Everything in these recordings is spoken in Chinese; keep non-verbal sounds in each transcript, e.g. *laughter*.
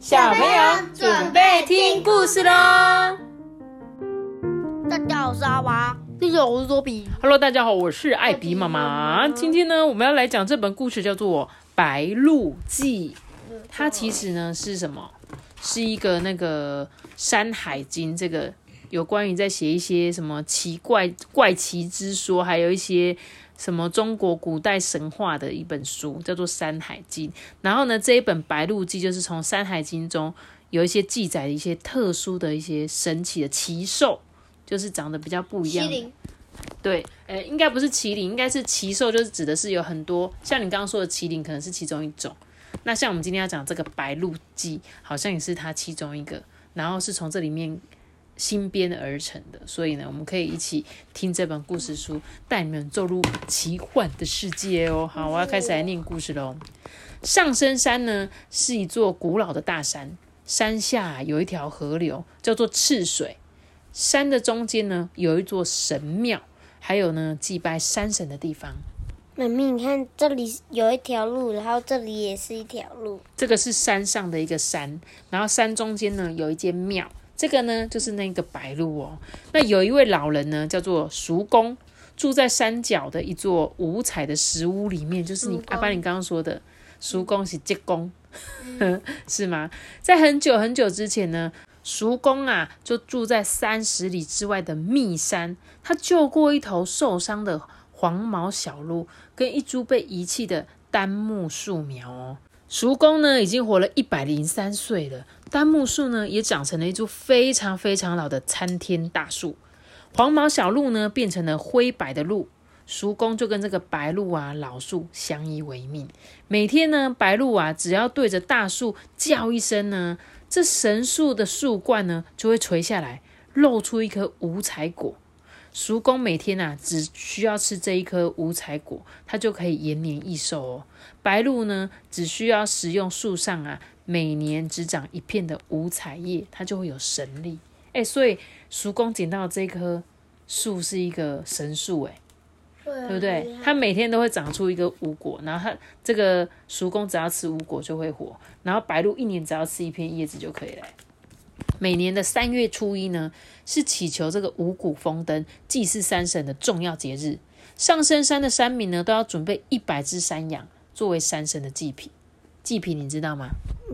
小朋友准备听故事喽！大家好，我是阿娃。大家好，我是多比。Hello，大家好，我是艾比妈妈。今天呢，我们要来讲这本故事，叫做《白鹿记》。它其实呢是什么？是一个那个《山海经》这个有关于在写一些什么奇怪怪奇之说，还有一些什么中国古代神话的一本书，叫做《山海经》。然后呢，这一本《白鹿记》就是从《山海经》中有一些记载的一些特殊的一些神奇的奇兽，就是长得比较不一样的。麒麟，对，呃，应该不是麒麟，应该是奇兽，就是指的是有很多，像你刚刚说的麒麟，可能是其中一种。那像我们今天要讲这个白鹿记，好像也是它其中一个，然后是从这里面新编而成的，所以呢，我们可以一起听这本故事书，带你们走入奇幻的世界哦。好，我要开始来念故事喽。上深山呢是一座古老的大山，山下有一条河流，叫做赤水。山的中间呢有一座神庙，还有呢祭拜山神的地方。妈咪，你看这里有一条路，然后这里也是一条路。这个是山上的一个山，然后山中间呢有一间庙，这个呢就是那个白鹿哦。那有一位老人呢，叫做叔公，住在山脚的一座五彩的石屋里面，就是你阿爸你刚刚说的叔公是济公，*laughs* 是吗？在很久很久之前呢，叔公啊就住在三十里之外的密山，他救过一头受伤的黄毛小鹿，跟一株被遗弃的丹木树苗哦。叔公呢已经活了一百零三岁了，丹木树呢也长成了一株非常非常老的参天大树。黄毛小鹿呢变成了灰白的鹿，叔公就跟这个白鹿啊老树相依为命。每天呢，白鹿啊只要对着大树叫一声呢，这神树的树冠呢就会垂下来，露出一颗五彩果。叔公每天啊只需要吃这一颗五彩果，它就可以延年益寿哦。白鹿呢，只需要食用树上啊每年只长一片的五彩叶，它就会有神力。哎，所以叔公捡到的这棵树是一个神树，哎，对对不对？它每天都会长出一个五果，然后它这个熟公只要吃五果就会活，然后白鹿一年只要吃一片叶子就可以了。每年的三月初一呢，是祈求这个五谷丰登、祭祀山神的重要节日。上深山的山民呢，都要准备一百只山羊作为山神的祭品。祭品你知道吗？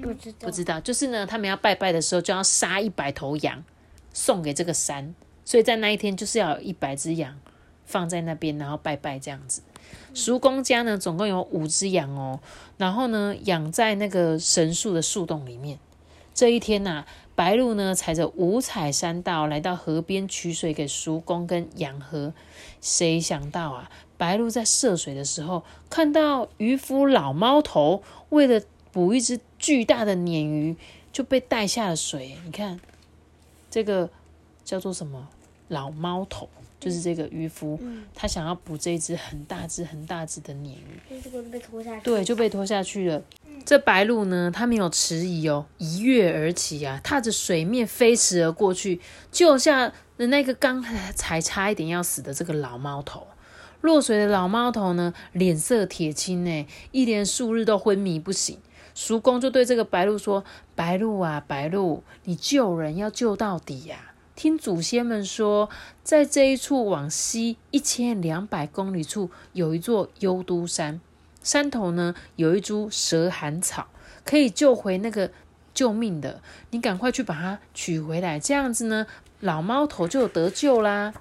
不知道不知道，就是呢，他们要拜拜的时候就要杀一百头羊送给这个山，所以在那一天就是要有一百只羊放在那边，然后拜拜这样子。叔公家呢，总共有五只羊哦，然后呢养在那个神树的树洞里面。这一天呐、白鹿呢踩着五彩山道来到河边取水给叔公跟养河。谁想到啊，白鹿在涉水的时候，看到渔夫老猫头为了捕一只巨大的鲶鱼，就被带下了水。你看，这个叫做什么？老猫头，就是这个渔夫，他想要捕这一只很大只、很大只的鲶鱼。这个被拖下去。对，就被拖下去了。这白鹿呢，它没有迟疑哦，一跃而起啊，踏着水面飞驰而过去，救下了那个刚才差一点要死的这个老猫头。落水的老猫头呢，脸色铁青呢，一连数日都昏迷不醒。叔公就对这个白鹿说：“白鹿啊，白鹿，你救人要救到底呀、听祖先们说，在这一处往西一千两百公里处有一座幽都山，山头呢有一株蛇寒草，可以救回那个救命的。你赶快去把它取回来，这样子呢，老猫头就得救啦。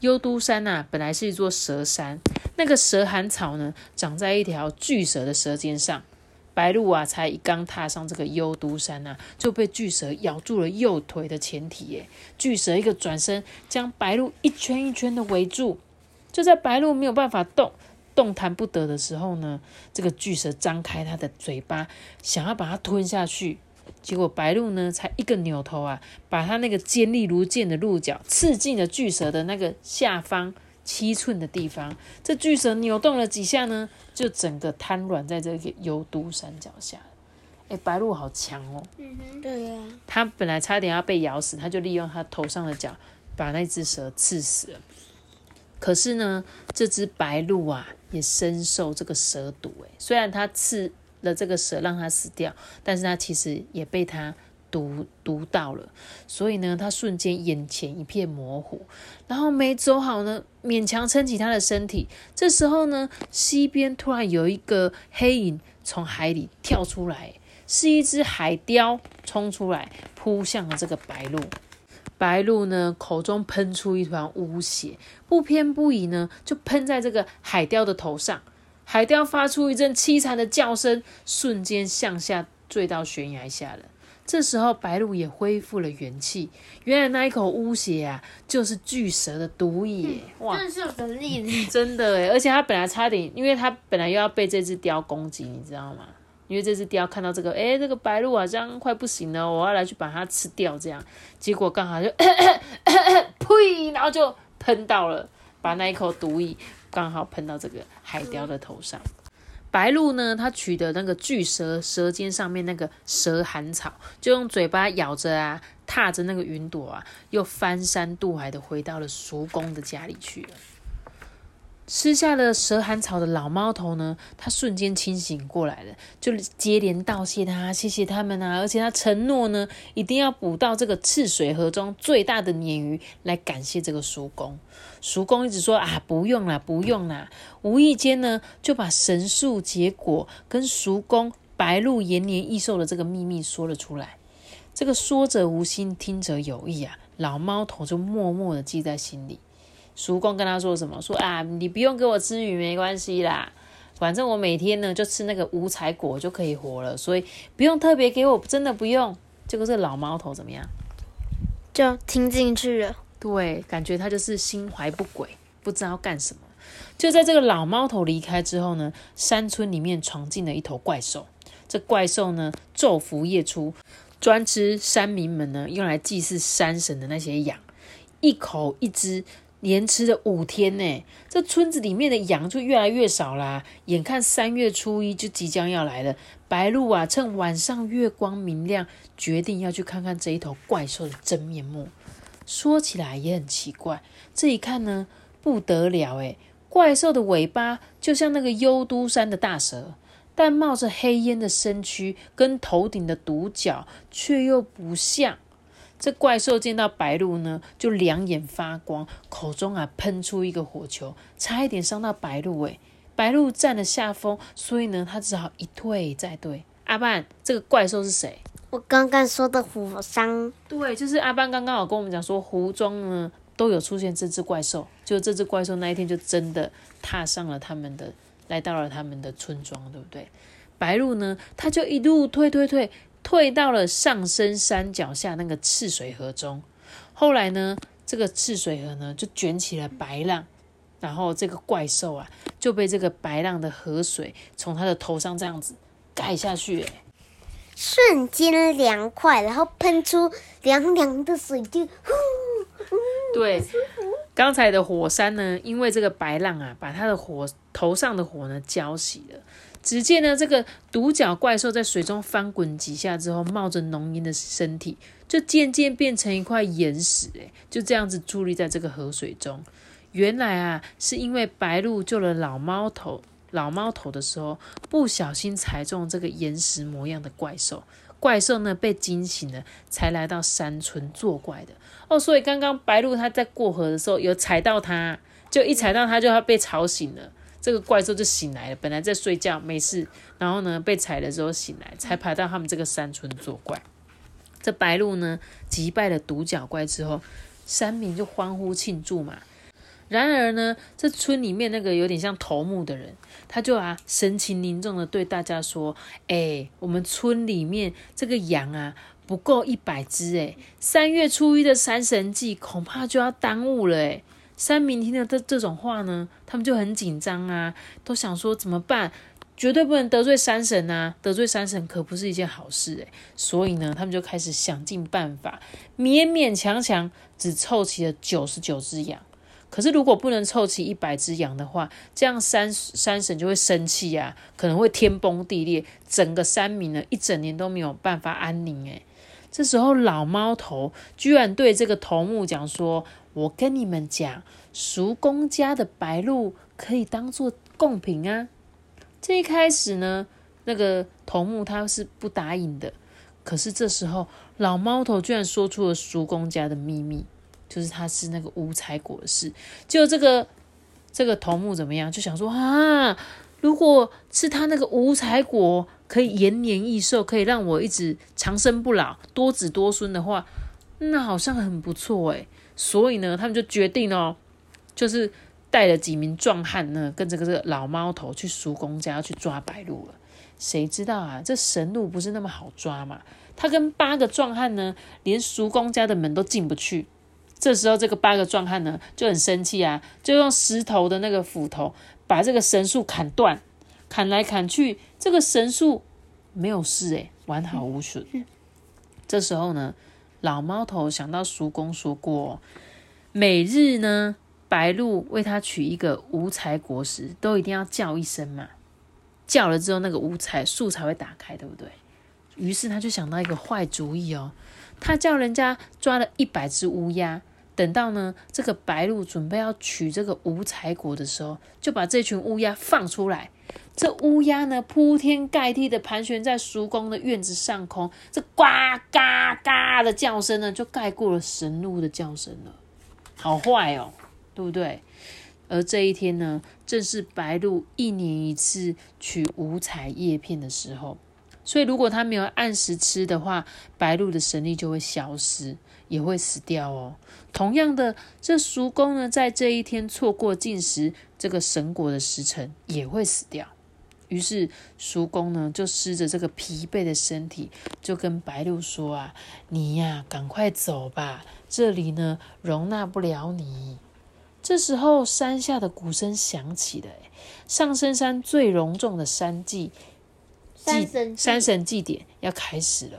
幽都山呐、本来是一座蛇山，那个蛇寒草呢，长在一条巨蛇的舌尖上。白鹿啊，才一刚踏上这个幽都山呐、就被巨蛇咬住了右腿的前蹄。耶！巨蛇一个转身，将白鹿一圈一圈的围住。就在白鹿没有办法动、动弹不得的时候呢，这个巨蛇张开它的嘴巴，想要把它吞下去。结果白鹿呢，才一个扭头啊，把它那个尖利如剑的鹿角刺进了巨蛇的那个下方七寸的地方。这巨蛇扭动了几下呢，就整个瘫软在这个幽都山脚下。哎，白鹿好强哦！嗯哼，对呀、它本来差点要被咬死，它就利用它头上的角把那只蛇刺死了。可是呢，这只白鹿啊，也深受这个蛇毒。哎，虽然它刺了这个蛇，让它死掉，但是它其实也被它毒毒到了，所以呢，它瞬间眼前一片模糊，然后没走好呢，勉强撑起它的身体。这时候呢，西边突然有一个黑影从海里跳出来，是一只海雕冲出来，扑向了这个白鹿。白鹿呢，口中喷出一团污血，不偏不倚呢，就喷在这个海雕的头上。海雕发出一阵凄惨的叫声，瞬间向下坠到悬崖下了。这时候，白鹿也恢复了元气。原来那一口污血啊，就是巨蛇的毒液。哇，真是有神力 *laughs* 真的诶而且它本来差点，因为它本来又要被这只雕攻击，你知道吗？因为这只雕看到这个，哎，这个白鹿好像快不行了，我要来去把它吃掉。这样，结果刚好就 *coughs* 呸，然后就喷到了，把那一口毒液刚好喷到这个海雕的头上。白鹿呢，它取得那个巨蛇舌尖上面那个蛇寒草，就用嘴巴咬着啊，踏着那个云朵啊，又翻山渡海的回到了叔公的家里去了。吃下了蛇寒草的老猫头呢，他瞬间清醒过来了，就接连道谢他，谢谢他们啊，而且他承诺呢，一定要捕到这个赤水河中最大的鲶鱼来感谢这个叔公。叔公一直说啊，不用啦，不用啦，无意间呢，就把神树结果跟叔公白鹿延年益寿的这个秘密说了出来。这个说者无心，听者有意啊，老猫头就默默的记在心里。叔公跟他说什么？说啊，你不用给我吃鱼没关系啦，反正我每天呢就吃那个五彩果就可以活了，所以不用特别给我，真的不用。结果这老猫头怎么样？就听进去了。对，感觉他就是心怀不轨，不知道干什么。就在这个老猫头离开之后呢，山村里面闯进了一头怪兽。这怪兽呢，昼伏夜出，专吃山民们呢用来祭祀山神的那些羊，一口一只。连吃了五天呢，这村子里面的羊就越来越少啦。眼看三月初一就即将要来了，白鹿啊，趁晚上月光明亮，决定要去看看这一头怪兽的真面目。说起来也很奇怪，这一看呢，不得了诶怪兽的尾巴就像那个幽都山的大蛇，但冒着黑烟的身躯跟头顶的独角却又不像。这怪兽见到白鹿呢，就两眼发光，口中啊喷出一个火球，差一点伤到白鹿。诶白鹿占了下风，所以呢，他只好一退再退。阿半，这个怪兽是谁？我刚刚说的虎山。对，就是阿半刚刚有跟我们讲说，湖中呢都有出现这只怪兽，就这只怪兽那一天就真的踏上了他们的，来到了他们的村庄，对不对？白鹿呢，他就一路退退退。退到了上升山脚下那个赤水河中，后来呢，这个赤水河呢就卷起了白浪，然后这个怪兽啊就被这个白浪的河水从他的头上这样子盖下去，哎，瞬间凉快，然后喷出凉凉的水，就呼，对，刚才的火山呢，因为这个白浪啊，把他的火头上的火呢浇熄了。只见呢，这个独角怪兽在水中翻滚几下之后，冒着浓烟的身体就渐渐变成一块岩石，诶，就这样子伫立在这个河水中。原来啊，是因为白鹿救了老猫头，老猫头的时候不小心踩中这个岩石模样的怪兽，怪兽呢被惊醒了，才来到山村作怪的。哦，所以刚刚白鹿它在过河的时候有踩到它，就一踩到它就要被吵醒了。这个怪兽就醒来了，本来在睡觉没事，然后呢被踩了之后醒来，才爬到他们这个山村作怪。这白鹿呢击败了独角怪之后，山民就欢呼庆祝嘛。然而呢，这村里面那个有点像头目的人，他就啊神情凝重的对大家说：“哎，我们村里面这个羊啊不够一百只，哎，三月初一的山神祭恐怕就要耽误了，哎。”山民听到这这种话呢，他们就很紧张啊，都想说怎么办？绝对不能得罪山神啊！得罪山神可不是一件好事诶所以呢，他们就开始想尽办法，勉勉强强只凑齐了九十九只羊。可是如果不能凑齐一百只羊的话，这样山山神就会生气呀，可能会天崩地裂，整个山民呢一整年都没有办法安宁诶这时候老猫头居然对这个头目讲说。我跟你们讲，叔公家的白鹿可以当做贡品啊。这一开始呢，那个头目他是不答应的。可是这时候，老猫头居然说出了叔公家的秘密，就是他是那个五彩果的事。就这个这个头目怎么样？就想说啊，如果是他那个五彩果可以延年益寿，可以让我一直长生不老、多子多孙的话，那好像很不错诶。所以呢，他们就决定哦，就是带了几名壮汉呢，跟这个这个老猫头去叔公家去抓白鹿了。谁知道啊？这神鹿不是那么好抓嘛？他跟八个壮汉呢，连叔公家的门都进不去。这时候，这个八个壮汉呢就很生气啊，就用石头的那个斧头把这个神树砍断，砍来砍去，这个神树没有事诶，完好无损。这时候呢，老猫头想到叔公说过，每日呢白鹭为他取一个五彩果实，都一定要叫一声嘛。叫了之后，那个五彩树才会打开，对不对？于是他就想到一个坏主意哦，他叫人家抓了一百只乌鸦，等到呢这个白鹭准备要取这个五彩果的时候，就把这群乌鸦放出来。这乌鸦呢铺天盖地的盘旋在叔公的院子上空，这呱嘎嘎的叫声呢，就盖过了神鹿的叫声了。好坏哦，对不对？而这一天呢，正是白鹿一年一次取五彩叶片的时候，所以如果它没有按时吃的话，白鹿的神力就会消失，也会死掉哦。同样的，这叔公呢，在这一天错过进食这个神果的时辰，也会死掉。于是叔公呢，就湿着这个疲惫的身体，就跟白鹿说：“啊，你呀，赶快走吧，这里呢，容纳不了你。”这时候，山下的鼓声响起了，上深山最隆重的山祭，山神山神祭典要开始了，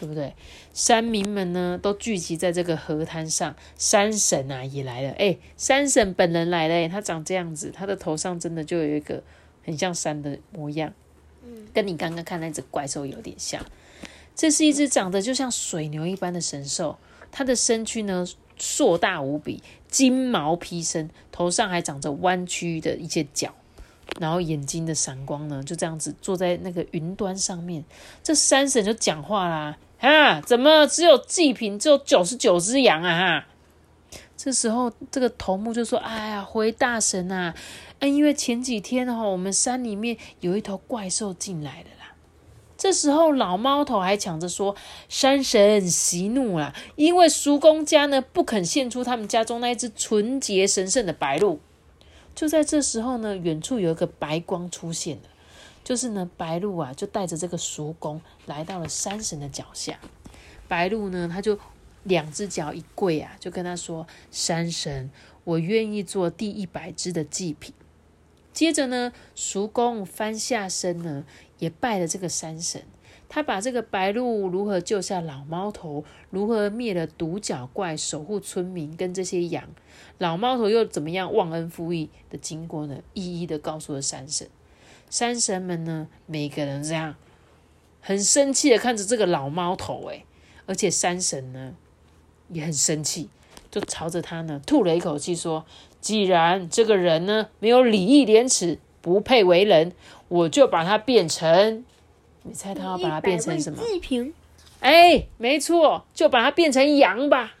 对不对？山民们呢，都聚集在这个河滩上，山神啊也来了，哎，山神本人来了，他长这样子，他的头上真的就有一个很像山的模样，嗯，跟你刚刚看那只怪兽有点像。这是一只长得就像水牛一般的神兽，它的身躯呢？硕大无比，金毛披身，头上还长着弯曲的一些角，然后眼睛的闪光呢，就这样子坐在那个云端上面。这山神就讲话啦：“啊，怎么只有祭品，只有九十九只羊啊？”哈，这时候这个头目就说：“哎呀，回大神啊，嗯，因为前几天哈，我们山里面有一头怪兽进来了。”这时候，老猫头还抢着说：“山神息怒了，因为叔公家呢不肯献出他们家中那一只纯洁神圣的白鹿。”就在这时候呢，远处有一个白光出现了，就是呢，白鹿啊就带着这个叔公来到了山神的脚下。白鹿呢，他就两只脚一跪啊，就跟他说：“山神，我愿意做第一百只的祭品。”接着呢，叔公翻下身呢。也拜了这个山神，他把这个白鹿如何救下老猫头，如何灭了独角怪，守护村民跟这些羊，老猫头又怎么样忘恩负义的经过呢？一一的告诉了山神。山神们呢，每个人这样很生气的看着这个老猫头，诶，而且山神呢也很生气，就朝着他呢吐了一口气，说：既然这个人呢没有礼义廉耻。不配为人，我就把他变成。你猜他要把它变成什么？祭品。哎，没错，就把它变成羊吧。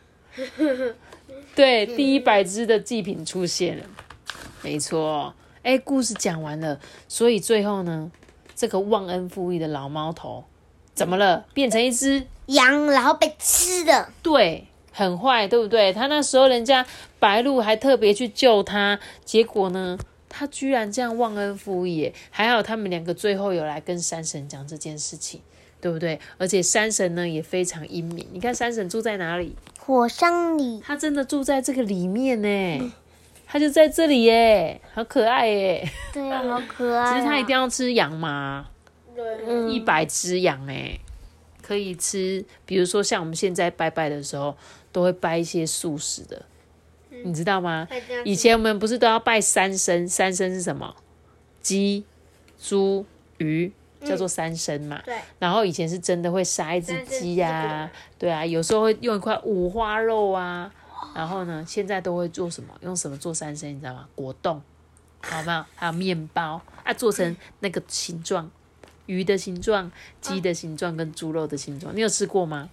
对，第一百只的祭品出现了。没错。哎，故事讲完了，所以最后呢，这个忘恩负义的老猫头怎么了？变成一只羊，然后被吃的。对，很坏，对不对？他那时候人家白鹿还特别去救他，结果呢？他居然这样忘恩负义，还好他们两个最后有来跟山神讲这件事情，对不对？而且山神呢也非常英明，你看山神住在哪里？火山里。他真的住在这个里面呢，他就在这里耶，好可爱耶。对啊，好可爱。其实他一定要吃羊吗？对，一百只羊哎，可以吃。比如说像我们现在拜拜的时候，都会拜一些素食的。你知道吗？以前我们不是都要拜三牲？三牲是什么？鸡、猪、鱼，叫做三牲嘛。对。然后以前是真的会杀一只鸡呀，对啊，有时候会用一块五花肉啊。然后呢，现在都会做什么？用什么做三牲？你知道吗？果冻，好不好？还有面包啊，做成那个形状，鱼的形状、鸡的形状跟猪肉的形状。你有吃过吗？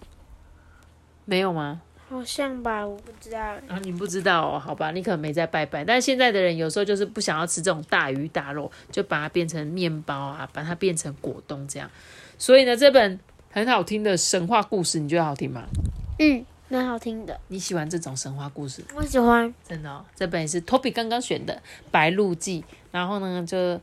没有吗？好像吧，我不知道。啊，你不知道哦？好吧，你可能没在拜拜。但是现在的人有时候就是不想要吃这种大鱼大肉，就把它变成面包啊，把它变成果冻这样。所以呢，这本很好听的神话故事，你觉得好听吗？嗯，蛮好听的。你喜欢这种神话故事？我喜欢。真的哦，这本也是 Toby 刚刚选的《白鹿记》，然后呢，就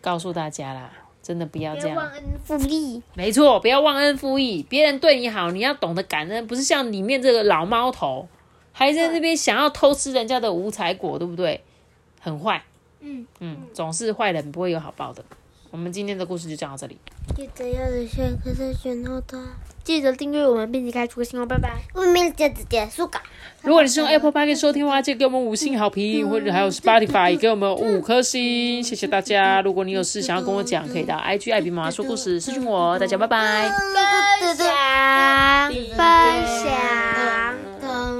告诉大家啦。真的不要这样，忘恩负义。没错，不要忘恩负义。别人对你好，你要懂得感恩，不是像里面这个老猫头，还在那边想要偷吃人家的五彩果，对不对？很坏。嗯嗯，总是坏人不会有好报的。我们今天的故事就讲到这里。记得要留下个赞，选哦它。记得订阅我们，并且开出个新哦，拜拜。我们就直接束稿。如果你是用 Apple p o c k e t 收听的话，就给我们五星好评，或者还有 Spotify *laughs* 给我们五颗星，谢谢大家。如果你有事想要跟我讲，可以到 IG 爱比妈妈说故事私信我。大家拜拜。分享，分享。